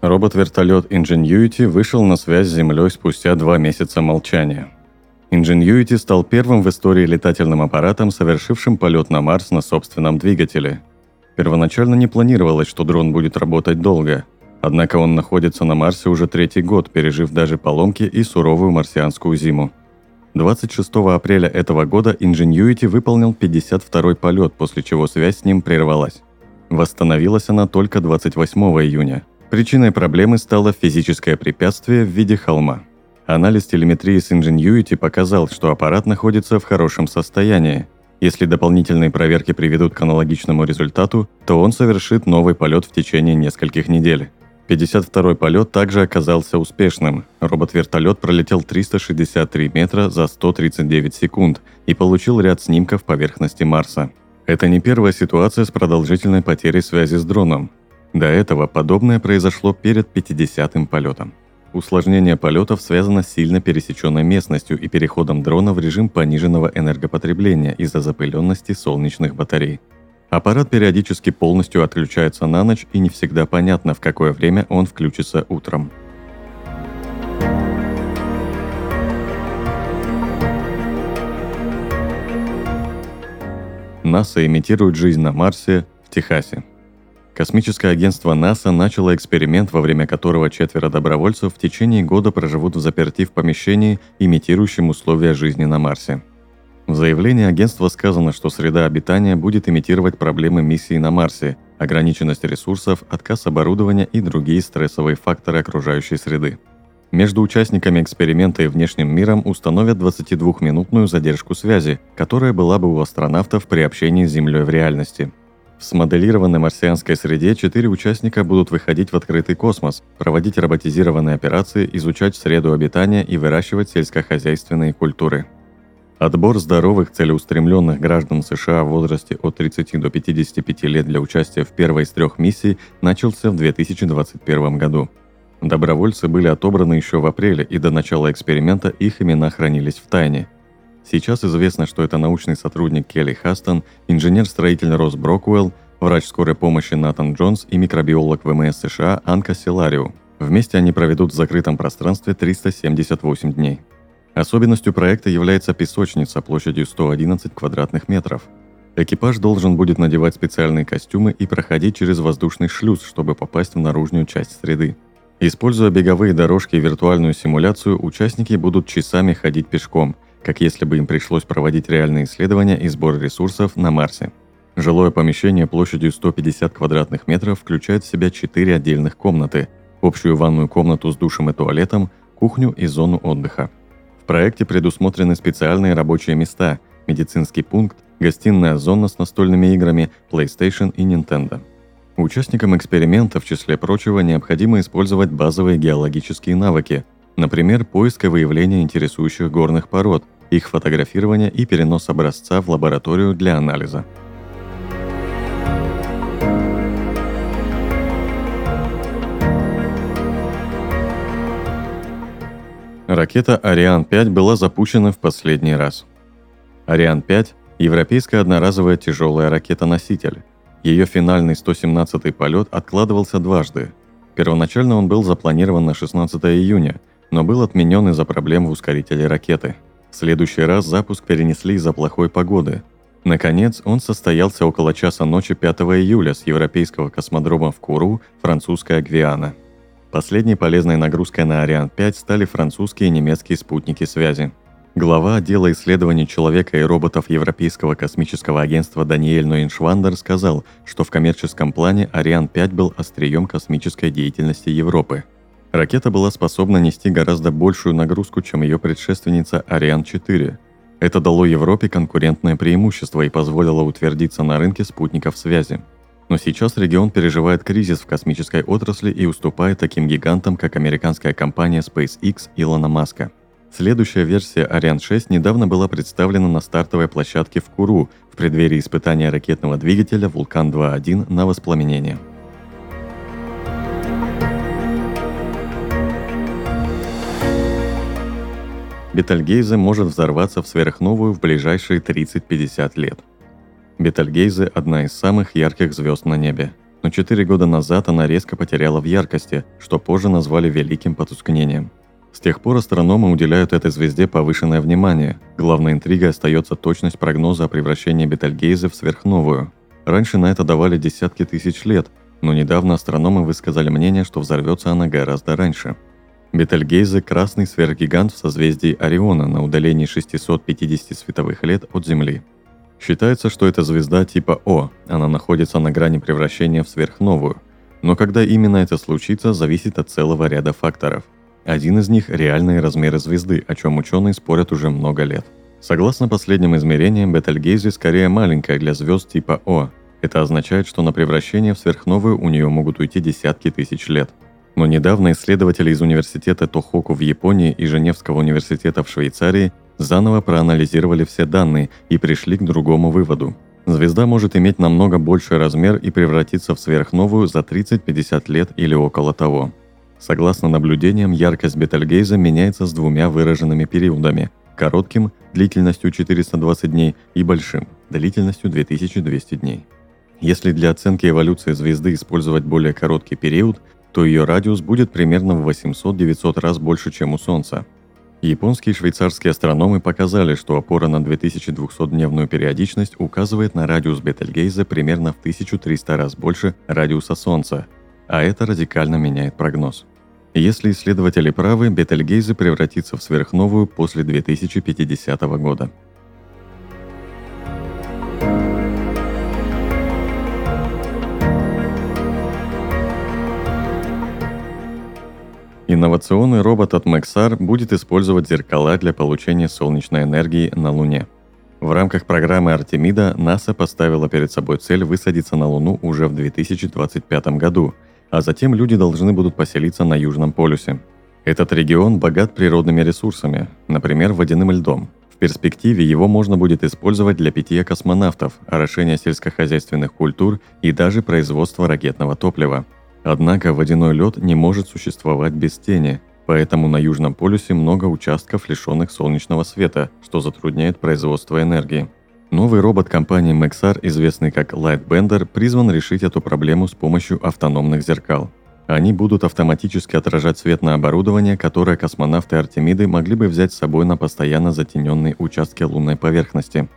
Робот-вертолет Ingenuity вышел на связь с Землей спустя два месяца молчания. Ingenuity стал первым в истории летательным аппаратом, совершившим полет на Марс на собственном двигателе. Первоначально не планировалось, что дрон будет работать долго. Однако он находится на Марсе уже третий год, пережив даже поломки и суровую марсианскую зиму. 26 апреля этого года Ingenuity выполнил 52-й полет, после чего связь с ним прервалась. Восстановилась она только 28 июня – Причиной проблемы стало физическое препятствие в виде холма. Анализ телеметрии с Ingenuity показал, что аппарат находится в хорошем состоянии. Если дополнительные проверки приведут к аналогичному результату, то он совершит новый полет в течение нескольких недель. 52-й полет также оказался успешным. Робот-вертолет пролетел 363 метра за 139 секунд и получил ряд снимков поверхности Марса. Это не первая ситуация с продолжительной потерей связи с дроном. До этого подобное произошло перед 50-м полетом. Усложнение полетов связано с сильно пересеченной местностью и переходом дрона в режим пониженного энергопотребления из-за запыленности солнечных батарей. Аппарат периодически полностью отключается на ночь и не всегда понятно, в какое время он включится утром. НАСА имитирует жизнь на Марсе в Техасе. Космическое агентство НАСА начало эксперимент, во время которого четверо добровольцев в течение года проживут в заперти в помещении, имитирующем условия жизни на Марсе. В заявлении агентства сказано, что среда обитания будет имитировать проблемы миссии на Марсе, ограниченность ресурсов, отказ оборудования и другие стрессовые факторы окружающей среды. Между участниками эксперимента и внешним миром установят 22-минутную задержку связи, которая была бы у астронавтов при общении с Землей в реальности – в смоделированной марсианской среде четыре участника будут выходить в открытый космос, проводить роботизированные операции, изучать среду обитания и выращивать сельскохозяйственные культуры. Отбор здоровых, целеустремленных граждан США в возрасте от 30 до 55 лет для участия в первой из трех миссий начался в 2021 году. Добровольцы были отобраны еще в апреле, и до начала эксперимента их имена хранились в тайне – Сейчас известно, что это научный сотрудник Келли Хастон, инженер-строитель Рос Броквелл, врач скорой помощи Натан Джонс и микробиолог ВМС США Анка Селарио. Вместе они проведут в закрытом пространстве 378 дней. Особенностью проекта является песочница площадью 111 квадратных метров. Экипаж должен будет надевать специальные костюмы и проходить через воздушный шлюз, чтобы попасть в наружную часть среды. Используя беговые дорожки и виртуальную симуляцию, участники будут часами ходить пешком – как если бы им пришлось проводить реальные исследования и сбор ресурсов на Марсе. Жилое помещение площадью 150 квадратных метров включает в себя 4 отдельных комнаты, общую ванную комнату с душем и туалетом, кухню и зону отдыха. В проекте предусмотрены специальные рабочие места, медицинский пункт, гостиная зона с настольными играми, PlayStation и Nintendo. Участникам эксперимента, в числе прочего, необходимо использовать базовые геологические навыки – Например, поиск и выявление интересующих горных пород, их фотографирование и перенос образца в лабораторию для анализа. Ракета «Ариан-5» была запущена в последний раз. «Ариан-5» – европейская одноразовая тяжелая ракета-носитель. Ее финальный 117-й полет откладывался дважды. Первоначально он был запланирован на 16 июня, но был отменен из-за проблем в ускорителе ракеты. В следующий раз запуск перенесли из-за плохой погоды. Наконец, он состоялся около часа ночи 5 июля с европейского космодрома в Куру, французская Гвиана. Последней полезной нагрузкой на Ариан-5 стали французские и немецкие спутники связи. Глава отдела исследований человека и роботов Европейского космического агентства Даниэль Нойншвандер сказал, что в коммерческом плане Ариан-5 был острием космической деятельности Европы – Ракета была способна нести гораздо большую нагрузку, чем ее предшественница Ариан-4. Это дало Европе конкурентное преимущество и позволило утвердиться на рынке спутников связи. Но сейчас регион переживает кризис в космической отрасли и уступает таким гигантам, как американская компания SpaceX Илона Маска. Следующая версия Ariane 6 недавно была представлена на стартовой площадке в Куру в преддверии испытания ракетного двигателя Вулкан-2.1 на воспламенение. Бетельгейзе может взорваться в сверхновую в ближайшие 30-50 лет. Бетельгейзе – одна из самых ярких звезд на небе. Но 4 года назад она резко потеряла в яркости, что позже назвали великим потускнением. С тех пор астрономы уделяют этой звезде повышенное внимание. Главной интригой остается точность прогноза о превращении Бетельгейзе в сверхновую. Раньше на это давали десятки тысяч лет, но недавно астрономы высказали мнение, что взорвется она гораздо раньше – Бетельгейзе – красный сверхгигант в созвездии Ориона на удалении 650 световых лет от Земли. Считается, что это звезда типа О, она находится на грани превращения в сверхновую. Но когда именно это случится, зависит от целого ряда факторов. Один из них – реальные размеры звезды, о чем ученые спорят уже много лет. Согласно последним измерениям, Бетельгейзе скорее маленькая для звезд типа О. Это означает, что на превращение в сверхновую у нее могут уйти десятки тысяч лет – но недавно исследователи из университета Тохоку в Японии и Женевского университета в Швейцарии заново проанализировали все данные и пришли к другому выводу. Звезда может иметь намного больший размер и превратиться в сверхновую за 30-50 лет или около того. Согласно наблюдениям, яркость Бетельгейза меняется с двумя выраженными периодами – коротким, длительностью 420 дней, и большим, длительностью 2200 дней. Если для оценки эволюции звезды использовать более короткий период, то ее радиус будет примерно в 800-900 раз больше, чем у Солнца. Японские и швейцарские астрономы показали, что опора на 2200-дневную периодичность указывает на радиус Бетельгейза примерно в 1300 раз больше радиуса Солнца, а это радикально меняет прогноз. Если исследователи правы, Бетельгейзе превратится в сверхновую после 2050 года. Инновационный робот от Maxar будет использовать зеркала для получения солнечной энергии на Луне. В рамках программы Артемида НАСА поставила перед собой цель высадиться на Луну уже в 2025 году, а затем люди должны будут поселиться на Южном полюсе. Этот регион богат природными ресурсами, например, водяным льдом. В перспективе его можно будет использовать для питья космонавтов, орошения сельскохозяйственных культур и даже производства ракетного топлива – Однако водяной лед не может существовать без тени, поэтому на Южном полюсе много участков, лишенных солнечного света, что затрудняет производство энергии. Новый робот компании Maxar, известный как Lightbender, призван решить эту проблему с помощью автономных зеркал. Они будут автоматически отражать свет на оборудование, которое космонавты Артемиды могли бы взять с собой на постоянно затененные участки лунной поверхности.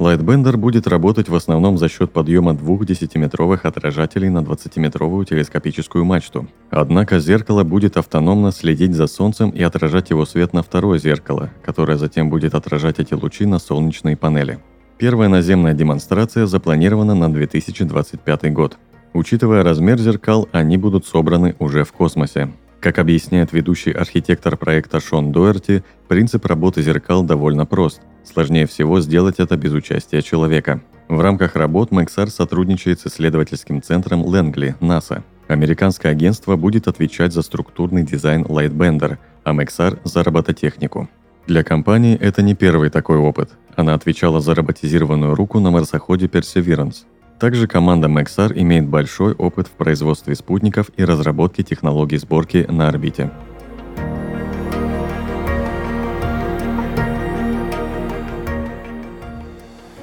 Lightbender будет работать в основном за счет подъема двух 10-метровых отражателей на 20-метровую телескопическую мачту. Однако зеркало будет автономно следить за Солнцем и отражать его свет на второе зеркало, которое затем будет отражать эти лучи на солнечные панели. Первая наземная демонстрация запланирована на 2025 год. Учитывая размер зеркал, они будут собраны уже в космосе. Как объясняет ведущий архитектор проекта Шон Дуэрти, принцип работы зеркал довольно прост. Сложнее всего сделать это без участия человека. В рамках работ Maxar сотрудничает с исследовательским центром Лэнгли, НАСА. Американское агентство будет отвечать за структурный дизайн Lightbender, а Maxar – за робототехнику. Для компании это не первый такой опыт. Она отвечала за роботизированную руку на марсоходе Perseverance. Также команда Maxar имеет большой опыт в производстве спутников и разработке технологий сборки на орбите.